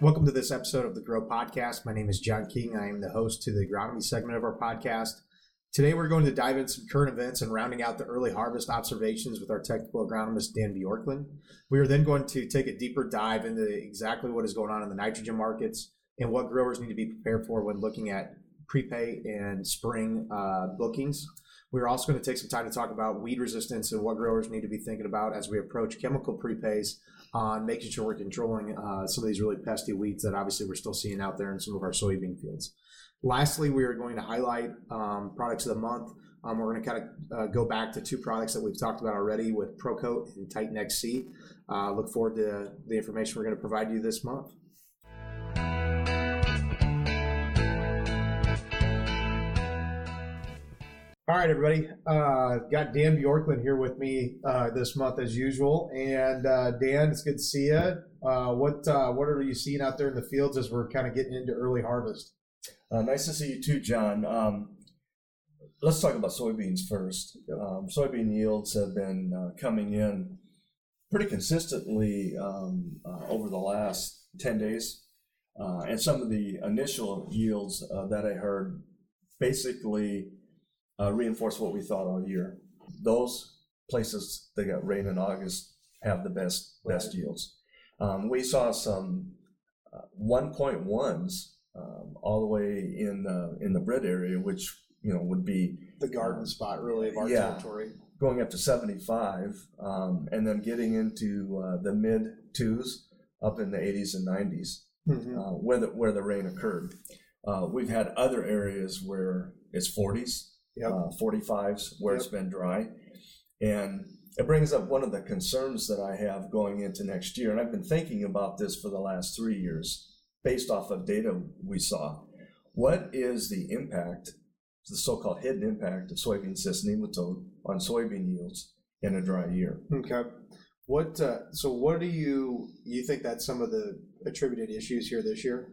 Welcome to this episode of the Grow Podcast. My name is John King. I am the host to the agronomy segment of our podcast. Today, we're going to dive into some current events and rounding out the early harvest observations with our technical agronomist, Dan Bjorklund. We are then going to take a deeper dive into exactly what is going on in the nitrogen markets and what growers need to be prepared for when looking at prepay and spring uh, bookings. We're also going to take some time to talk about weed resistance and what growers need to be thinking about as we approach chemical prepays on making sure we're controlling uh, some of these really pesky weeds that obviously we're still seeing out there in some of our soybean fields. Lastly, we are going to highlight um, products of the month. Um, we're going to kind of uh, go back to two products that we've talked about already with ProCote and Titan XC. Uh, look forward to the information we're going to provide you this month. All right, everybody. Uh, got Dan Bjorklund here with me uh, this month as usual. And uh, Dan, it's good to see you. Uh, what uh, what are you seeing out there in the fields as we're kind of getting into early harvest? Uh, nice to see you too, John. Um, let's talk about soybeans first. Um, soybean yields have been coming in pretty consistently um, over the last 10 days. and some of the initial yields that I heard basically uh, reinforce what we thought all year. Those places that got rain in August have the best right. best yields. Um, we saw some uh, 1.1s um, all the way in the in the Britt area, which you know would be the garden spot really of our yeah, territory. Going up to 75, um, and then getting into uh, the mid twos, up in the 80s and 90s, mm-hmm. uh, where the where the rain occurred. Uh, we've had other areas where it's 40s, yep. uh, 45s where yep. it's been dry. And it brings up one of the concerns that I have going into next year. And I've been thinking about this for the last three years based off of data we saw. What is the impact, the so called hidden impact of soybean cyst nematode on soybean yields in a dry year? Okay. What uh, so what do you you think that's some of the attributed issues here this year?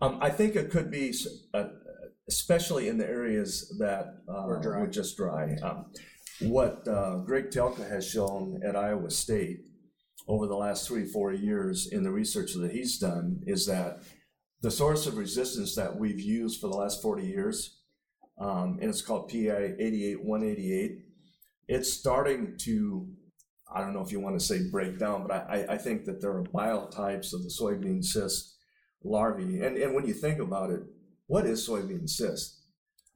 Um, I think it could be a, especially in the areas that uh, were just dry. Um, what uh, Greg Tylka has shown at Iowa State over the last three, four years in the research that he's done is that the source of resistance that we've used for the last 40 years, um, and it's called PI 88788, it's starting to, I don't know if you want to say break down, but I, I think that there are biotypes of the soybean cyst larvae. And, and when you think about it, what is soybean cyst?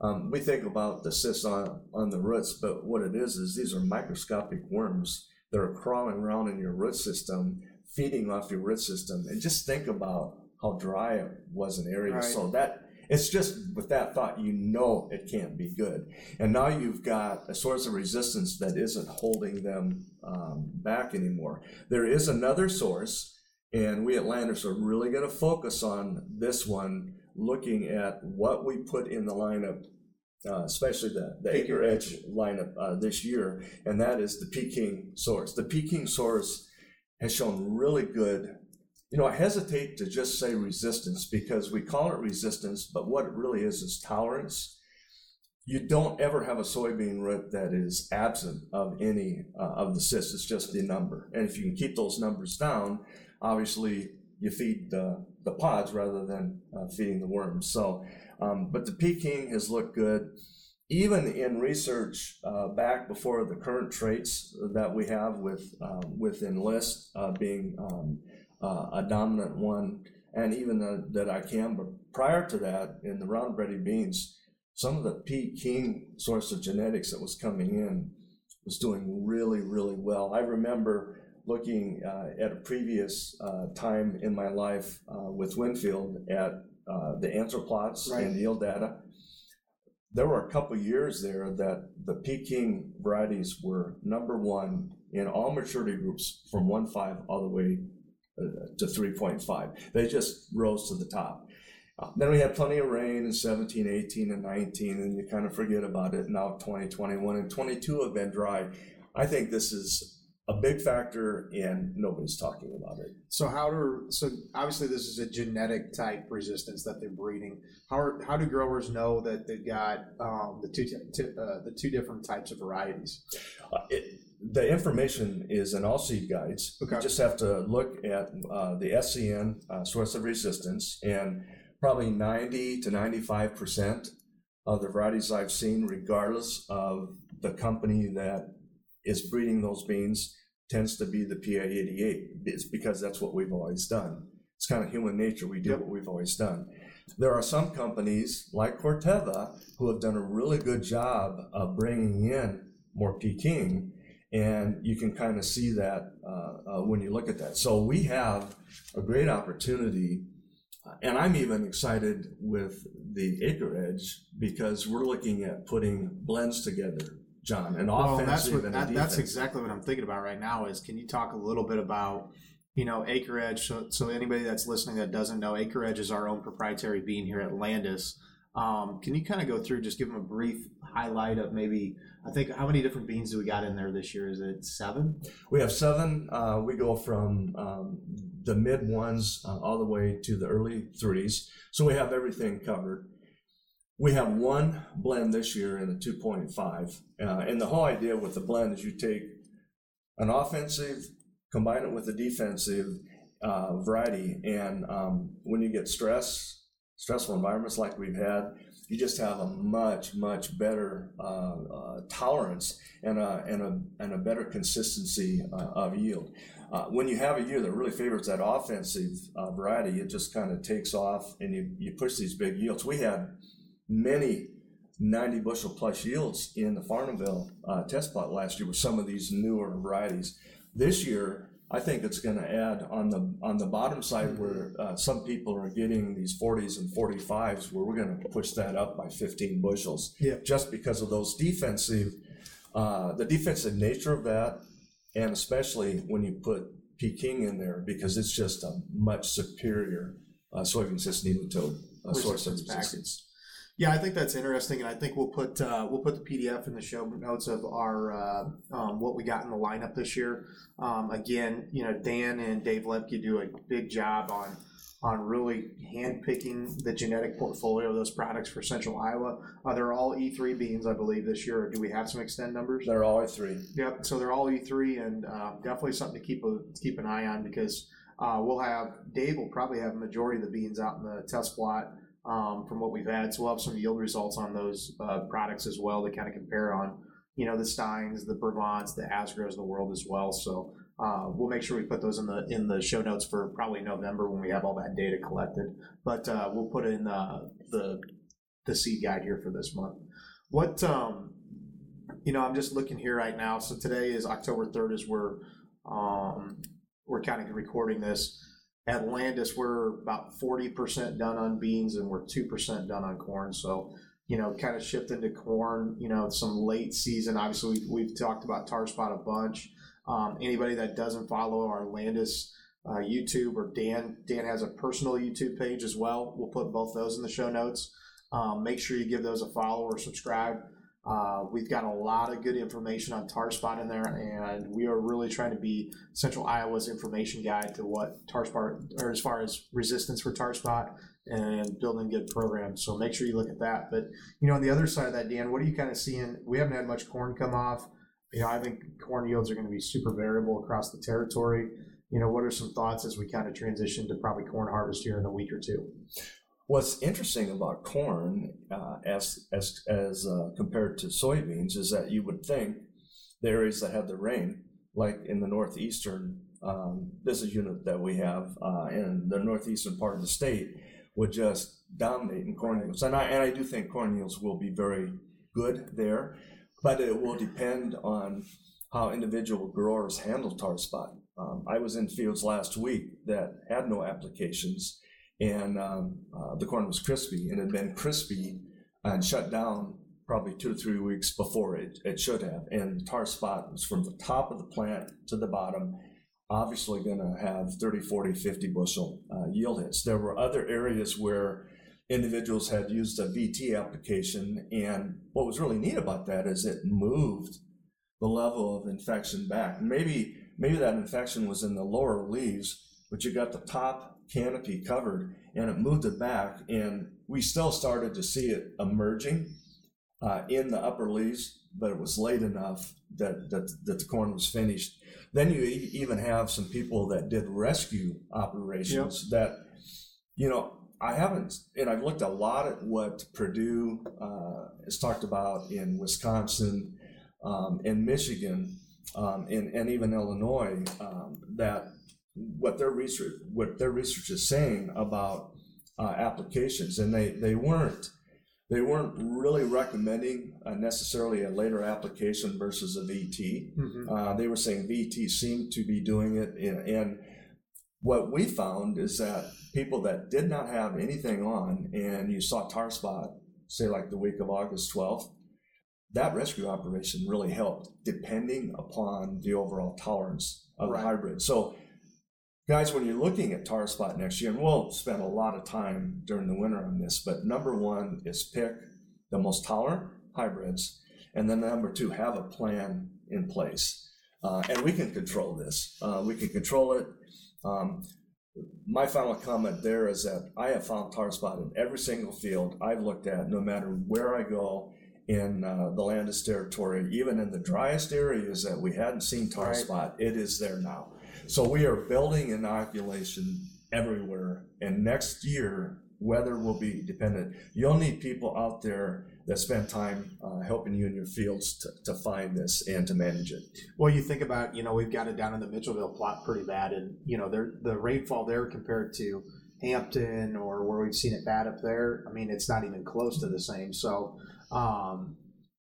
Um, we think about the cysts on, on the roots, but what it is is these are microscopic worms that are crawling around in your root system, feeding off your root system. And just think about how dry it was in areas. Right. So that it's just with that thought, you know it can't be good. And now you've got a source of resistance that isn't holding them um, back anymore. There is another source, and we at Landus are really going to focus on this one looking at what we put in the lineup, uh, especially the, the AcreEdge lineup uh, this year, and that is the Peking source. The Peking source has shown really good. You know, I hesitate to just say resistance because we call it resistance, but what it really is is tolerance. You don't ever have a soybean root that is absent of any uh, of the cysts. It's just the number. And if you can keep those numbers down, obviously you feed the, the pods rather than uh, feeding the worms. So, um, but the Peking has looked good. Even in research uh, back before the current traits that we have with uh, with enlist uh, being um, uh, a dominant one, and even the, that But prior to that in the Roundup Ready beans, some of the Peking source of genetics that was coming in was doing really really well. I remember looking uh, at a previous uh, time in my life uh, with Winfield at uh, the answer plots right. and yield data, there were a couple years there that the Peking varieties were number one in all maturity groups from 1.5 all the way to 3.5. They just rose to the top. Then we had plenty of rain in 17, 18, and 19, and you kind of forget about it. Now 2021 and 22 have been dry. I think this is a big factor and nobody's talking about it. So how do so obviously this is a genetic type resistance that they're breeding. How are, how do growers know that they've got um, the two uh, the two different types of varieties? Uh, it, the information is in all seed guides. Okay. You just have to look at uh, the SCN uh, source of resistance, and probably 90 to 95 percent of the varieties I've seen, regardless of the company that is breeding those beans, tends to be the PA88. It's because that's what we've always done. It's kind of human nature. We do yep. what we've always done. There are some companies like Corteva who have done a really good job of bringing in more Peking, and you can kind of see that uh, uh, when you look at that. So we have a great opportunity, uh, and I'm even excited with the acreage because we're looking at putting blends together, John, and well, that's what, that, that's exactly what I'm thinking about right now. Is can you talk a little bit about you know, AcreEdge. So, so anybody that's listening that doesn't know, AcreEdge is our own proprietary bean here at Landus. Um, can you kind of go through, just give them a brief highlight of maybe, I think, how many different beans do we got in there this year? Is it seven? We have seven. Uh, we go from um, the mid ones uh, all the way to the early threes. So we have everything covered. We have one blend this year in the 2.5. Uh, and the whole idea with the blend is you take an offensive combine it with a defensive uh, variety. And um, when you get stress, stressful environments like we've had, you just have a much, much better uh, uh, tolerance and a, and, a, and a better consistency uh, of yield. Uh, when you have a year that really favors that offensive variety, it just kind of takes off and you, you push these big yields. We had many 90 bushel plus yields in the Farnhamville test plot last year with some of these newer varieties. This year, I think it's going to add on the on the bottom side where uh, some people are getting these 40s and 45s, where we're going to push that up by 15 bushels, yeah. just because of those defensive, uh, the defensive nature of that, and especially when you put Peking in there because it's just a much superior uh, soybean cyst nematode uh, source of resistance. Yeah, I think that's interesting, and I think we'll put uh, we'll put the PDF in the show notes of our uh, um, what we got in the lineup this year. Um, again, you know, Dan and Dave Lemke do a big job on on really handpicking the genetic portfolio of those products for Central Iowa. Uh, they're all E3 beans, I believe, this year. do we have some extend numbers? They're all E3. Yep. So they're all E3, and uh, definitely something to keep a, keep an eye on because uh, we'll have Dave will probably have a majority of the beans out in the test plot from what we've had. So we'll have some yield results on those uh, products as well to kind of compare on, you know, the Stines, the Brevants, the Asgrows of the world as well. So uh, we'll make sure we put those in the in the show notes for probably November when we have all that data collected. But uh, we'll put in the, the the seed guide here for this month. What um, you know, I'm just looking here right now. So today is October 3rd, as we're um, we're kind of recording this. At Landus, we're about 40% done on beans and we're 2% done on corn. So, you know, kind of shifting to corn, you know, some late season. Obviously, we've, we've talked about tar spot a bunch. Um, anybody that doesn't follow our Landus uh, YouTube or Dan, Dan has a personal YouTube page as well. We'll put both those in the show notes. Um, make sure you give those a follow or subscribe. Uh, we've got a lot of good information on tar spot in there, and we are really trying to be Central Iowa's information guide to what tar spot, or as far as resistance for tar spot and building good programs. So make sure you look at that. But you know, on the other side of that, Dan, what are you kind of seeing? We haven't had much corn come off. You know, I think corn yields are going to be super variable across the territory. You know, what are some thoughts as we kind of transition to probably corn harvest here in a week or two? What's interesting about corn, uh, as as as uh, compared to soybeans, is that you would think the areas that have the rain, like in the northeastern um, business unit that we have uh, in the northeastern part of the state, would just dominate in corn yields. And I and I do think corn yields will be very good there, but it will depend on how individual growers handle tar spot. Um, I was in fields last week that had no applications and um, uh, the corn was crispy and had been crispy and shut down probably two to three weeks before it, it should have. And the tar spot was from the top of the plant to the bottom, obviously going to have 30, 40, 50 bushel uh, yield hits. There were other areas where individuals had used a VT application. And what was really neat about that is it moved the level of infection back. Maybe, maybe that infection was in the lower leaves, but you got the top canopy covered and it moved it back and we still started to see it emerging uh, in the upper leaves, but it was late enough that, that, that the corn was finished. Then you even have some people that did rescue operations yep. that, you know, I haven't, and I've looked a lot at what Purdue uh, has talked about in Wisconsin, um, in Michigan, um, and, and even Illinois, um, that what their research what their research is saying about uh, applications, and they they weren't they weren't really recommending uh, necessarily a later application versus a VT. Mm-hmm. Uh, they were saying VT seemed to be doing it, in, and what we found is that people that did not have anything on, and you saw tar spot, say like the week of August 12th, that rescue operation really helped, depending upon the overall tolerance of right. the hybrid. So Guys, when you're looking at tar spot next year, and we'll spend a lot of time during the winter on this, but number one is pick the most tolerant hybrids, and then number two, have a plan in place. Uh, and we can control this. Uh, we can control it. Um, my final comment there is that I have found tar spot in every single field I've looked at, no matter where I go in uh, the Landus territory, even in the driest areas that we hadn't seen tar right. spot, it is there now. So we are building inoculation everywhere. And next year, weather will be dependent. You'll need people out there that spend time uh, helping you in your fields to, to find this and to manage it. Well, you think about, you know, we've got it down in the Mitchellville plot pretty bad. And, you know, the rainfall there compared to Hampton or where we've seen it bad up there, I mean, it's not even close to the same. So, um,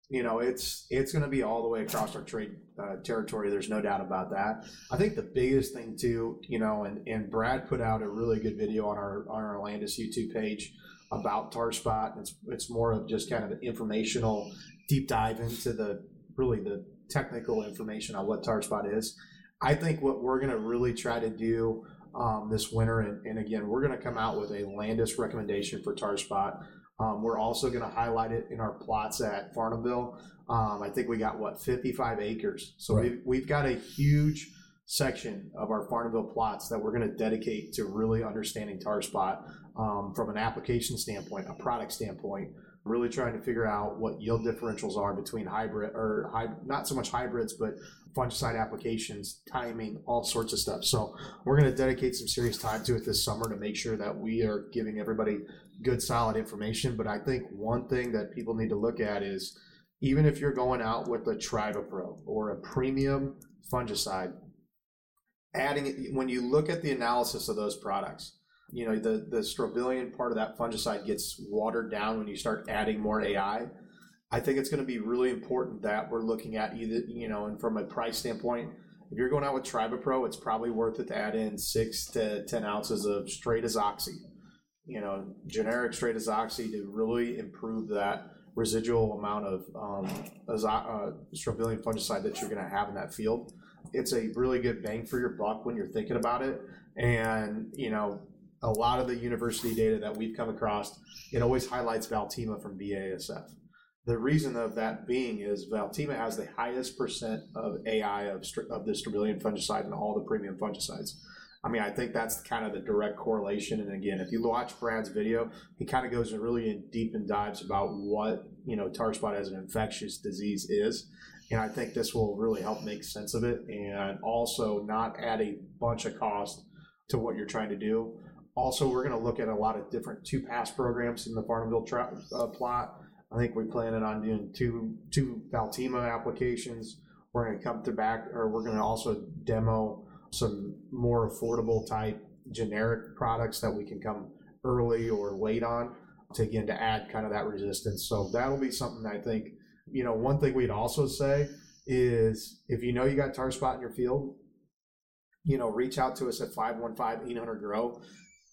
you know, it's it's going to be all the way across our trade uh, territory. There's no doubt about that. I think the biggest thing too, you know, and, and Brad put out a really good video on our on our Landus YouTube page about tar spot. It's it's more of just kind of an informational deep dive into the really the technical information on what tar spot is. I think what we're going to really try to do um, this winter, and, and again, we're going to come out with a Landus recommendation for tar spot um, we're also going to highlight it in our plots at Farnhamville. Um, I think we got what 55 acres, so right. we've, we've got a huge section of our Farnhamville plots that we're going to dedicate to really understanding tar spot um, from an application standpoint, a product standpoint. Really trying to figure out what yield differentials are between hybrid or not so much hybrids, but fungicide applications, timing, all sorts of stuff. So we're going to dedicate some serious time to it this summer to make sure that we are giving everybody good, solid information. But I think one thing that people need to look at is even if you're going out with a Trivapro or a premium fungicide, adding it, when you look at the analysis of those products, you know, the, the strobilurin part of that fungicide gets watered down when you start adding more AI. I think it's going to be really important that we're looking at either, you know, and from a price standpoint, if you're going out with Trivapro, it's probably worth it to add in six to 10 ounces of straight azoxy you know, generic straight azoxy to really improve that residual amount of um, azo- uh, fungicide that you're going to have in that field. It's a really good bang for your buck when you're thinking about it. And, you know, a lot of the university data that we've come across, it always highlights Veltyma from BASF. The reason of that being is Veltyma has the highest percent of AI of, of the strobilurin fungicide in all the premium fungicides. I mean, I think that's kind of the direct correlation. And again, if you watch Brad's video, he kind of goes really in deep and dives about what you know tar spot as an infectious disease is. And I think this will really help make sense of it, and also not add a bunch of cost to what you're trying to do. Also, we're going to look at a lot of different two pass programs in the Farnhamville tra- uh, plot. I think we're planning on doing two two Veltyma applications. We're going to come to back, or we're going to also demo some more affordable type generic products that we can come early or late on to again to add kind of that resistance. So that'll be something I think, you know, one thing we'd also say is if you know you got tar spot in your field, you know, reach out to us at 515-800 grow,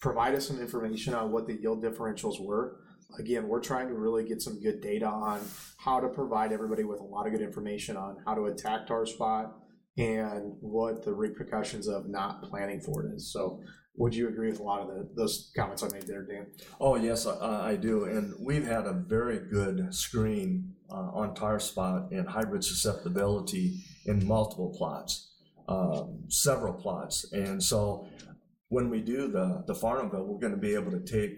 provide us some information on what the yield differentials were. Again, we're trying to really get some good data on how to provide everybody with a lot of good information on how to attack tar spot, and what the repercussions of not planning for it is. So, would you agree with a lot of the, those comments I made there, Dan? Oh, yes, I, I do. And we've had a very good screen uh, on tar spot and hybrid susceptibility in multiple plots, um, several plots. And so, when we do the, the Farnhamville, we're going to be able to take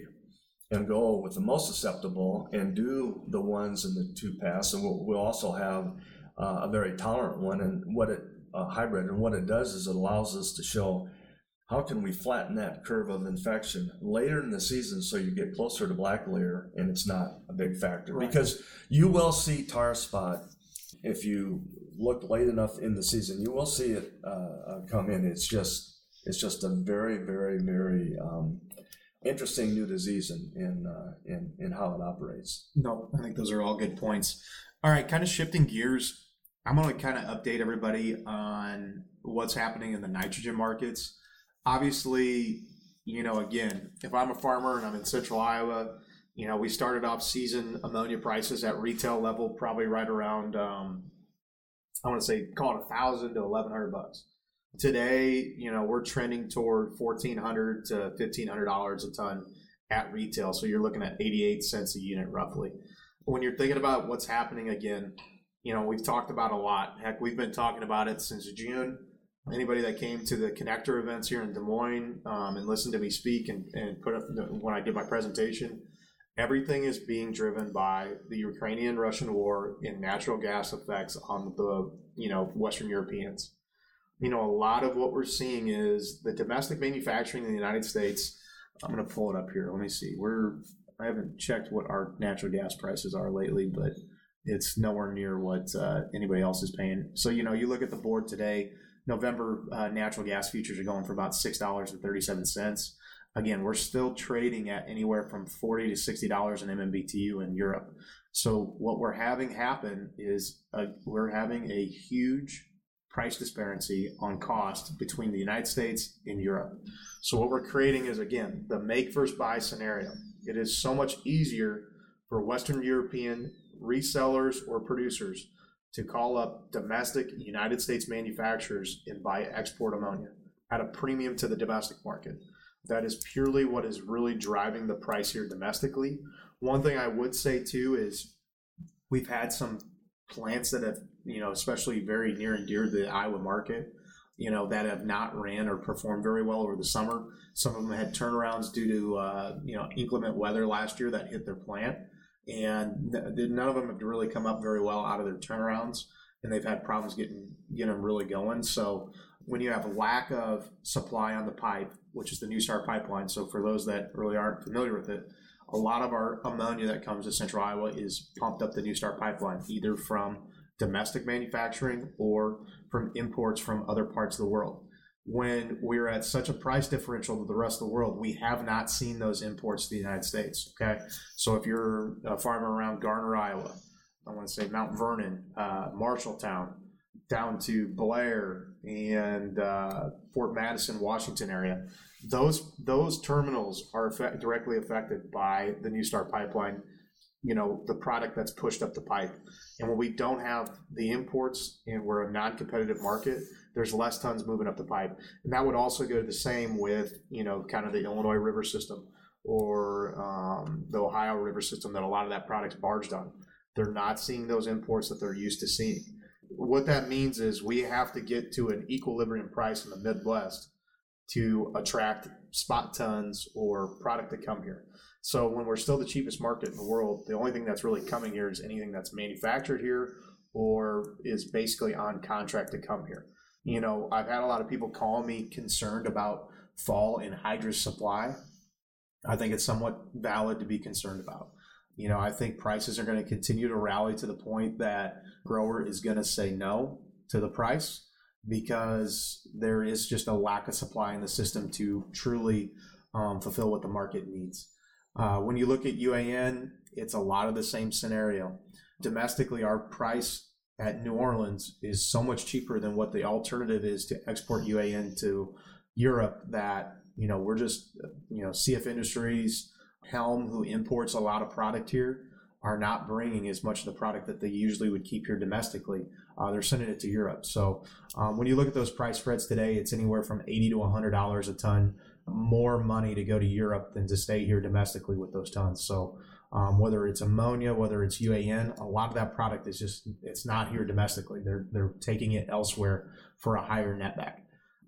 and go with the most susceptible and do the ones in the two pass. And we'll, we'll also have uh, a very tolerant one and what it uh, hybrid. And what it does is it allows us to show how can we flatten that curve of infection later in the season so you get closer to black layer and it's not a big factor right. because you will see tar spot if you look late enough in the season you will see it uh, uh come in it's just it's just a very very very um, interesting new disease in in, uh, in in how it operates no i think those are all good points all right kind of shifting gears i'm going to kind of update everybody on what's happening in the nitrogen markets obviously, you know, again, if I'm a farmer and I'm in central Iowa, you know, we started off season ammonia prices at retail level, probably right around, um, I want to say, call it a thousand to eleven hundred bucks. Today, you know, we're trending toward fourteen hundred to fifteen hundred dollars a ton at retail. So you're looking at eighty-eight cents a unit, roughly. When you're thinking about what's happening again, you know, we've talked about a lot. Heck, we've been talking about it since June anybody that came to the connector events here in Des Moines um, and listened to me speak and, and put up when I did my presentation, everything is being driven by the Ukrainian Russian war and natural gas effects on the you know Western Europeans. You know, a lot of what we're seeing is the domestic manufacturing in the United States. I'm going to pull it up here. Let me see. We're I haven't checked what our natural gas prices are lately, but it's nowhere near what uh, anybody else is paying. So you know, you look at the board today November uh, natural gas futures are going for about six dollars and thirty seven cents. Again, we're still trading at anywhere from forty to sixty dollars an MMBTU in Europe. So what we're having happen is a, we're having a huge price disparity on cost between the United States and Europe. So what we're creating is again the make versus buy scenario. It is so much easier for Western European resellers or producers to call up domestic United States manufacturers and buy export ammonia at a premium to the domestic market. That is purely what is really driving the price here domestically. One thing I would say too is we've had some plants that have, you know, especially very near and dear to the Iowa market, you know, that have not ran or performed very well over the summer. Some of them had turnarounds due to, uh, you know, inclement weather last year that hit their plant and none of them have really come up very well out of their turnarounds, and they've had problems getting getting them really going. So when you have a lack of supply on the pipe, which is the NuStar pipeline, so for those that really aren't familiar with it, a lot of our ammonia that comes to Central Iowa is pumped up the NuStar pipeline, either from domestic manufacturing or from imports from other parts of the world when we're at such a price differential to the rest of the world, we have not seen those imports to the United States. Okay. So if you're a farmer around Garner, Iowa, I want to say Mount Vernon, uh, Marshalltown, down to Blair and uh, Fort Madison, Washington area, those those terminals are effect, directly affected by the NuStar pipeline. You know the product that's pushed up the pipe, and when we don't have the imports and we're a non-competitive market, there's less tons moving up the pipe. And that would also go the same with, you know, kind of the Illinois River system or um, the Ohio River system that a lot of that product's barged on. They're not seeing those imports that they're used to seeing. What that means is we have to get to an equilibrium price in the Midwest to attract spot tons or product to come here. So when we're still the cheapest market in the world, the only thing that's really coming here is anything that's manufactured here or is basically on contract to come here. You know, I've had a lot of people call me concerned about fall anhydrous supply. I think it's somewhat valid to be concerned about. You know, I think prices are going to continue to rally to the point that grower is going to say no to the price because there is just a lack of supply in the system to truly um, fulfill what the market needs. Uh, when you look at UAN, it's a lot of the same scenario. Domestically, our price at New Orleans is so much cheaper than what the alternative is to export UAN to Europe that, you know, we're just, you know, CF Industries, Helm, who imports a lot of product here, are not bringing as much of the product that they usually would keep here domestically. Uh, they're sending it to Europe. So um, when you look at those price spreads today, it's anywhere from 80 to $100 a ton more money to go to Europe than to stay here domestically with those tons. So um, whether it's ammonia, whether it's UAN, a lot of that product is just it's not here domestically. They're they're taking it elsewhere for a higher netback.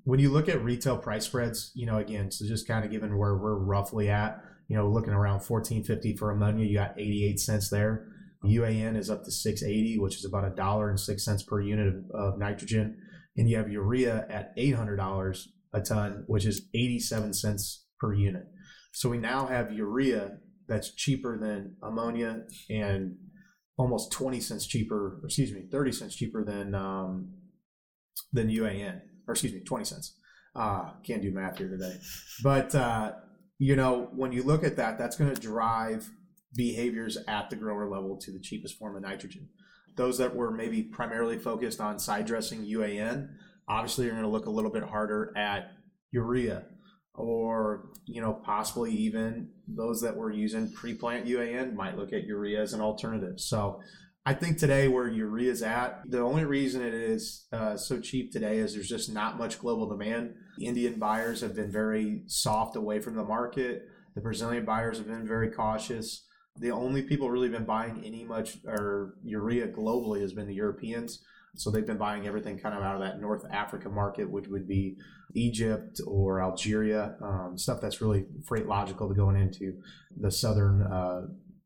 When you look at retail price spreads, you know, again, so just kind of given where we're roughly at, you know, looking around 14.50 for ammonia, you got 88 cents there. UAN is up to 680, which is about a dollar and six cents per unit of, of nitrogen. And you have urea at $800 a ton, which is 87 cents per unit. So we now have urea that's cheaper than ammonia and almost 20 cents cheaper, excuse me, 30 cents cheaper than um, than UAN, or excuse me, 20 cents. Uh, can't do math here today. But, uh, you know, when you look at that, that's going to drive behaviors at the grower level to the cheapest form of nitrogen. Those that were maybe primarily focused on side dressing UAN, obviously you're going to look a little bit harder at urea or you know possibly even those that were using pre-plant UAN might look at urea as an alternative. So I think today where urea is at, the only reason it is uh, so cheap today is there's just not much global demand. Indian buyers have been very soft away from the market. The Brazilian buyers have been very cautious. The only people really been buying any much or urea globally has been the Europeans. So they've been buying everything kind of out of that North Africa market, which would be Egypt or Algeria, um, stuff that's really freight logical to going into the southern uh,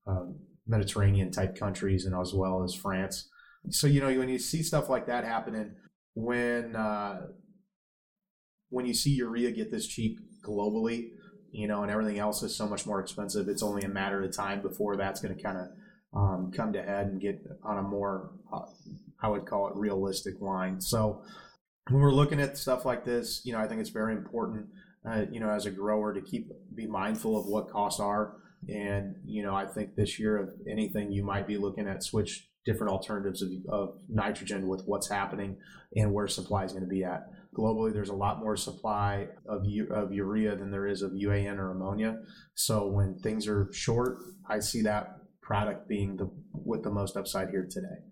uh, Mediterranean type countries and as well as France. So you know when you see stuff like that happening, when uh, when you see urea get this cheap globally, you know, and everything else is so much more expensive, it's only a matter of time before that's going to kind of um, come to head and get on a more, uh, I would call it realistic line. So when we're looking at stuff like this, you know, I think it's very important, uh, you know, as a grower to keep be mindful of what costs are. And you know, I think this year, if anything, you might be looking at switch different alternatives of, of nitrogen with what's happening and where supply is going to be at. Globally, there's a lot more supply of, of urea than there is of UAN or ammonia. So when things are short, I see that product being the with the most upside here today.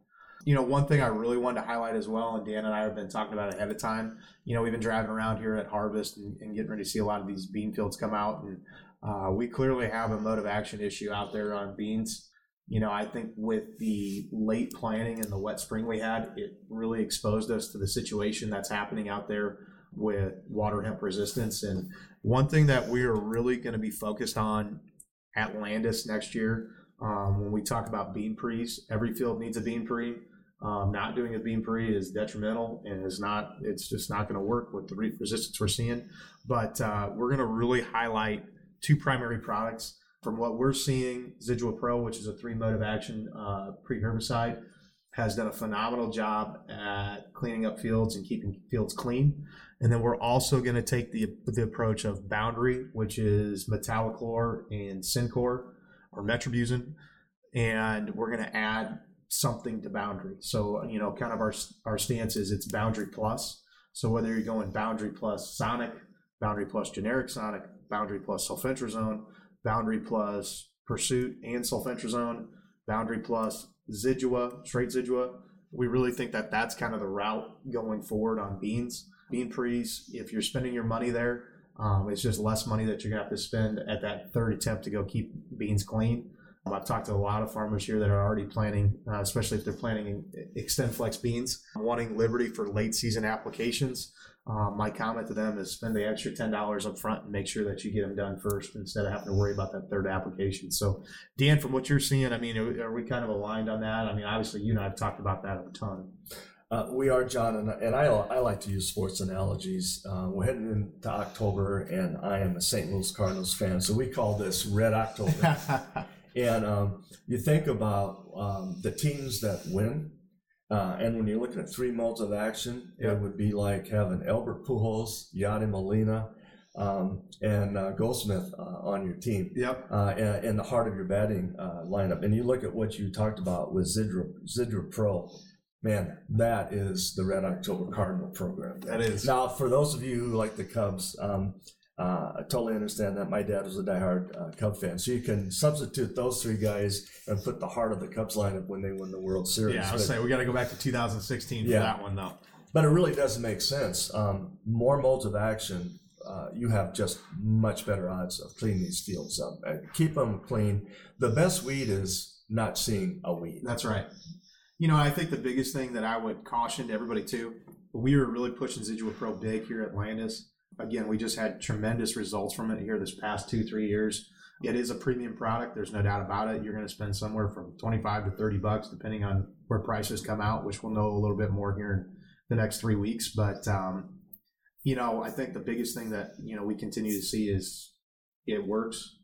You know, one thing I really wanted to highlight as well, and Dan and I have been talking about ahead of time. You know, we've been driving around here at Harvest and, and getting ready to see a lot of these bean fields come out, and uh, we clearly have a mode of action issue out there on beans. You know, I think with the late planting and the wet spring we had, it really exposed us to the situation that's happening out there with water hemp resistance. And one thing that we are really going to be focused on at Landus next year um, when we talk about bean pre's, every field needs a bean pre. Um, not doing a bean pre is detrimental and is not. It's just not going to work with the resistance we're seeing. But uh, we're going to really highlight two primary products from what we're seeing. Zidua Pro, which is a three mode of action uh, pre herbicide, has done a phenomenal job at cleaning up fields and keeping fields clean. And then we're also going to take the the approach of Boundary, which is metolachlor and Sencor or metribuzin, and we're going to add something to boundary. So, you know, kind of our, our stance is it's boundary plus. So whether you're going boundary plus sonic, boundary plus generic sonic, boundary plus sulfentrazone, boundary plus pursuit and sulfentrazone, boundary plus zidua, straight zidua, we really think that that's kind of the route going forward on beans. Bean pre's, if you're spending your money there, um, it's just less money that you're gonna have to spend at that third attempt to go keep beans clean. Um, I've talked to a lot of farmers here that are already planting, uh, especially if they're planting XtendFlex beans, wanting Liberty for late season applications. Um, my comment to them is spend the extra ten dollars up front and make sure that you get them done first instead of having to worry about that third application. So, Dan, from what you're seeing, I mean, are, are we kind of aligned on that? I mean, obviously, you and I have talked about that a ton. Uh, we are, John, and, and I, I like to use sports analogies. Uh, we're heading into October, and I am a St. Louis Cardinals fan, so we call this Red October. and um, you think about um, the teams that win, uh, and when you're looking at three modes of action, yep. it would be like having Albert Pujols, Yadi Molina, um, and uh, Goldschmidt uh, on your team. Yep. Uh, in, in, the heart of your batting uh, lineup. And you look at what you talked about with Zidua, Zidua Pro man, that is the Red October Cardinal program. That is. Now, for those of you who like the Cubs, um, uh, I totally understand that. My dad was a diehard uh, Cub fan, so you can substitute those three guys and put the heart of the Cubs lineup when they win the World Series. Yeah, I was saying we got to go back to 2016 for yeah. that one, though. But it really doesn't make sense. Um, more modes of action, uh, you have just much better odds of cleaning these fields up. And keep them clean. The best weed is not seeing a weed. That's right. You know, I think the biggest thing that I would caution everybody too, we were really pushing Zidua Pro big here at Landus. Again, we just had tremendous results from it here this past two, three years. It is a premium product. There's no doubt about it. You're going to spend somewhere from 25 to 30 bucks, depending on where prices come out, which we'll know a little bit more here in the next three weeks. But, um, you know, I think the biggest thing that, you know, we continue to see is it works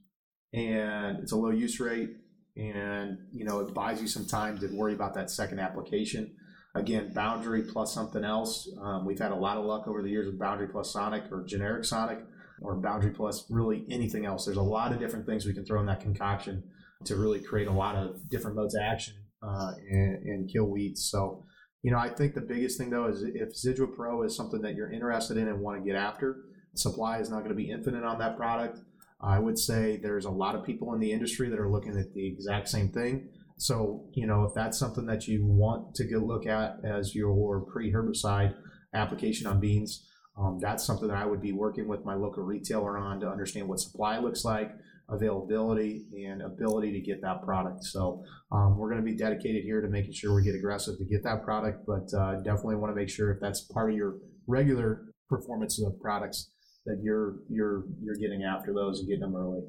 and it's a low use rate and, you know, it buys you some time to worry about that second application. Again, Boundary plus something else. Um, we've had a lot of luck over the years with Boundary plus Sonic or generic Sonic or Boundary Plus, really anything else. There's a lot of different things we can throw in that concoction to really create a lot of different modes of action uh, and, and, kill weeds. So, you know, I think the biggest thing though is if Zidua Pro is something that you're interested in and want to get after, supply is not going to be infinite on that product. I would say there's a lot of people in the industry that are looking at the exact same thing. So, you know, if that's something that you want to look at as your pre herbicide application on beans, um, that's something that I would be working with my local retailer on to understand what supply looks like, availability, and ability to get that product. So um, we're going to be dedicated here to making sure we get aggressive to get that product, but uh, definitely want to make sure if that's part of your regular performance of products that you're you're you're getting after those and getting them early.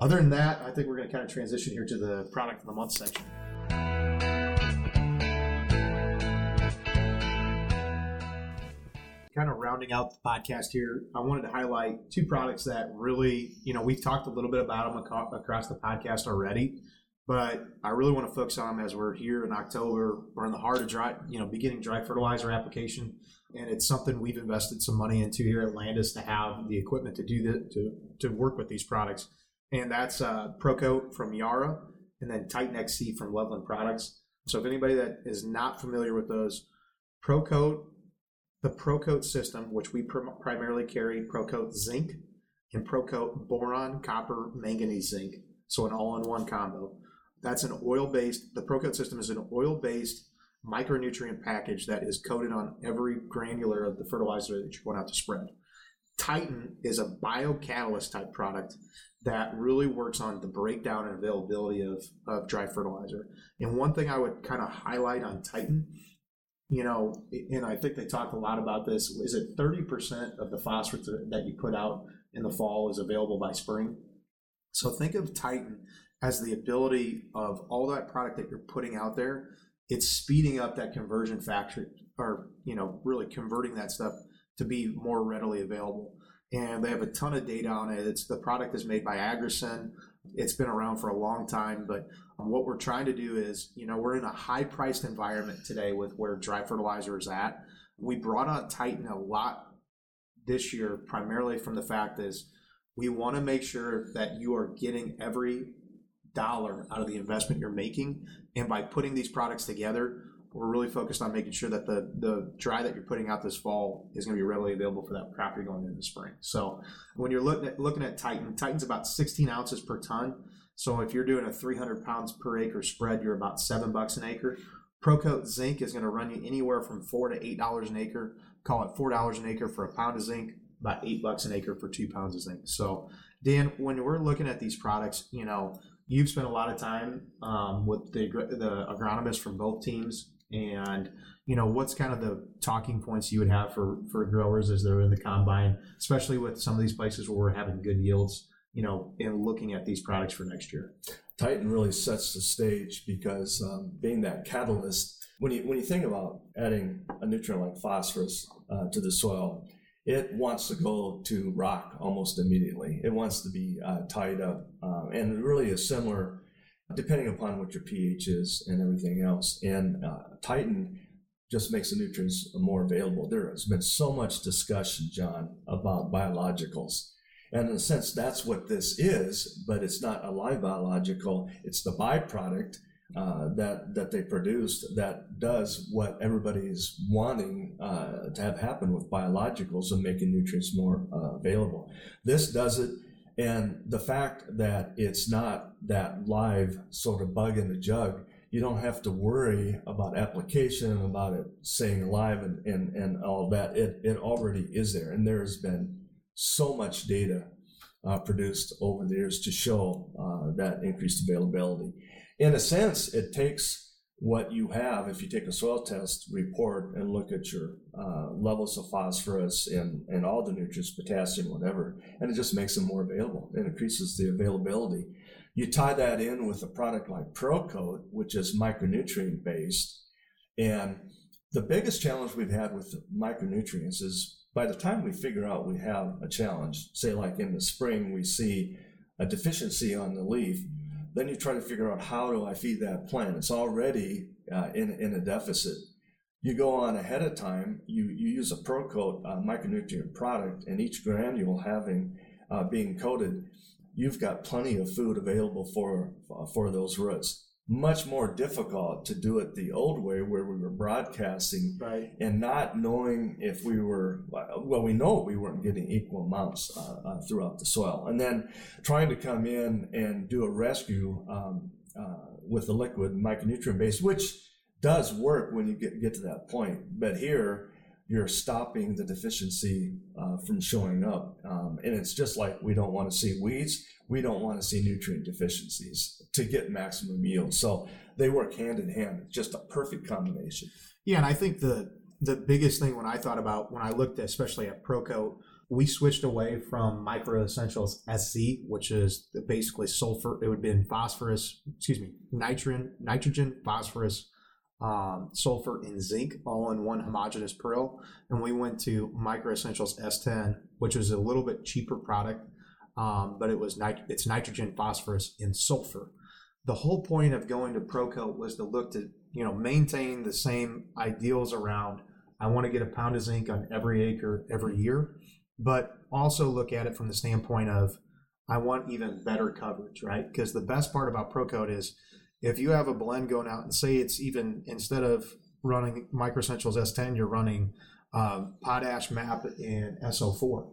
Other than that, I think we're going to kind of transition here to the product of the month section. kind of rounding out the podcast here, I wanted to highlight two products that really, you know, we've talked a little bit about them across the podcast already, but I really want to focus on them as we're here in October. We're in the heart of dry, you know, beginning dry fertilizer application, and it's something we've invested some money into here at Landus to have the equipment to do that to to work with these products, and that's uh, ProCote from Yara, and then Titan XC from Loveland Products. So if anybody that is not familiar with those, ProCote the ProCote system, which we pr- primarily carry ProCote zinc and ProCote boron, copper, manganese zinc. So an all-in-one combo. That's an oil-based. The ProCote system is an oil-based micronutrient package that is coated on every granular of the fertilizer that you're going out to spread. Titan is a biocatalyst type product that really works on the breakdown and availability of, of dry fertilizer. And one thing I would kind of highlight on Titan you know, and I think they talked a lot about this. Is it 30% of the phosphorus that you put out in the fall is available by spring? So think of Titan as the ability of all that product that you're putting out there. It's speeding up that conversion factor, or you know, really converting that stuff to be more readily available. And they have a ton of data on it. It's the product is made by Agricen. It's been around for a long time, but um, what we're trying to do is, you know, we're in a high priced environment today with where dry fertilizer is at. We brought on Titan a lot this year, primarily from the fact is we want to make sure that you are getting every dollar out of the investment you're making. And by putting these products together, we're really focused on making sure that the the dry that you're putting out this fall is going to be readily available for that you're going into the spring. So when you're looking at looking at Titan, Titan's about 16 ounces per ton. So if you're doing a 300 pounds per acre spread, you're about seven bucks an acre. ProCote zinc is going to run you anywhere from four to eight dollars an acre. Call it four dollars an acre for a pound of zinc, about eight bucks an acre for two pounds of zinc. So, Dan, when we're looking at these products, you know, you've spent a lot of time um, with the the agronomists from both teams, and you know, what's kind of the talking points you would have for for growers as they're in the combine, especially with some of these places where we're having good yields you know, in looking at these products for next year. Titan really sets the stage because um, being that catalyst, when you when you think about adding a nutrient like phosphorus uh, to the soil, it wants to go to rock almost immediately. It wants to be uh, tied up, uh, and really is similar, depending upon what your pH is and everything else. And uh, Titan just makes the nutrients more available. There has been so much discussion, John, about biologicals and in a sense, that's what this is, but it's not a live biological. It's the byproduct uh, that that they produced that does what everybody's wanting uh, to have happen with biologicals and making nutrients more uh, available. This does it, and the fact that it's not that live sort of bug in the jug, you don't have to worry about application about it saying alive and, and, and all that. It, it already is there, and there's been so much data uh, produced over the years to show uh, that increased availability. In a sense, it takes what you have if you take a soil test report and look at your uh, levels of phosphorus and, and all the nutrients, potassium, whatever, and it just makes them more available. It increases the availability. You tie that in with a product like ProCote, which is micronutrient based. And the biggest challenge we've had with micronutrients is by the time we figure out we have a challenge, say like in the spring, we see a deficiency on the leaf, then you try to figure out how do I feed that plant? It's already uh, in, in a deficit. You go on ahead of time, you, you use a ProCote uh, micronutrient product, and each granule having uh, being coated, you've got plenty of food available for, uh, for those roots much more difficult to do it the old way where we were broadcasting right. and not knowing if we were well we know we weren't getting equal amounts uh, uh, throughout the soil and then trying to come in and do a rescue um, uh, with the liquid micronutrient base which does work when you get, get to that point but here you're stopping the deficiency uh, from showing up. Um, and it's just like we don't want to see weeds, we don't want to see nutrient deficiencies to get maximum yield. So they work hand in hand. It's just a perfect combination. Yeah, and I think the the biggest thing when I thought about when I looked at, especially at ProCote, we switched away from Micro Essentials SC, which is basically sulfur. It would have been phosphorus, excuse me, nitrogen, nitrogen, phosphorus, um, sulfur, and zinc all in one homogeneous pearl. And we went to MicroEssentials S10, which was a little bit cheaper product, um, but it was nit- it's nitrogen, phosphorus, and sulfur. The whole point of going to ProCote was to look to you know maintain the same ideals around. I want to get a pound of zinc on every acre every year, but also look at it from the standpoint of I want even better coverage, right? Because the best part about ProCote is if you have a blend going out and say it's even instead of running MicroEssentials S10, you're running um, potash map and SO4,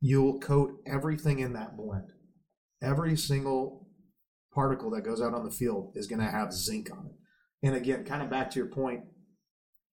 you'll coat everything in that blend. Every single particle that goes out on the field is going to have zinc on it. And again, kind of back to your point,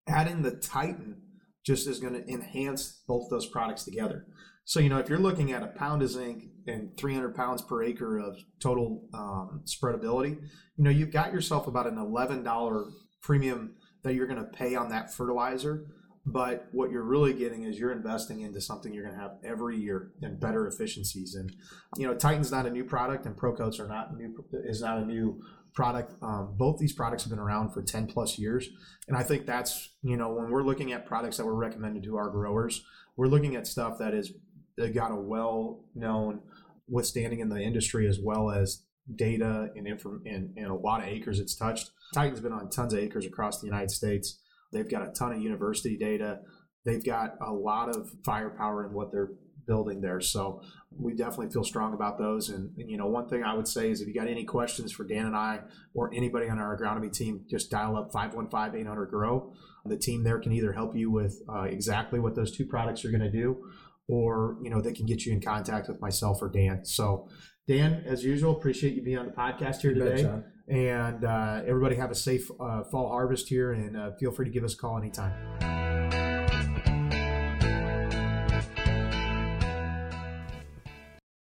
adding the Titan just is going to enhance both those products together. So, you know, if you're looking at a pound of zinc and 300 pounds per acre of total um, spreadability, you know, you've got yourself about an $11 premium that you're going to pay on that fertilizer. But what you're really getting is you're investing into something you're going to have every year and better efficiencies. And you know, Titan's not a new product, and ProCotes are not new is not a new product. Um, both these products have been around for 10 plus years, and I think that's you know when we're looking at products that we're recommended to our growers, we're looking at stuff that is got a well known withstanding in the industry as well as data and, inform- and, and a lot of acres it's touched. Titan's been on tons of acres across the United States. They've got a ton of university data. They've got a lot of firepower in what they're building there. So we definitely feel strong about those. And, and, you know, one thing I would say is if you got any questions for Dan and I or anybody on our agronomy team, just dial up 515 800 GROW. The team there can either help you with uh, exactly what those two products are going to do or you know they can get you in contact with myself or Dan. So Dan, as usual, appreciate you being on the podcast here today. Bet, and uh, everybody have a safe uh, fall harvest here, and uh, feel free to give us a call anytime.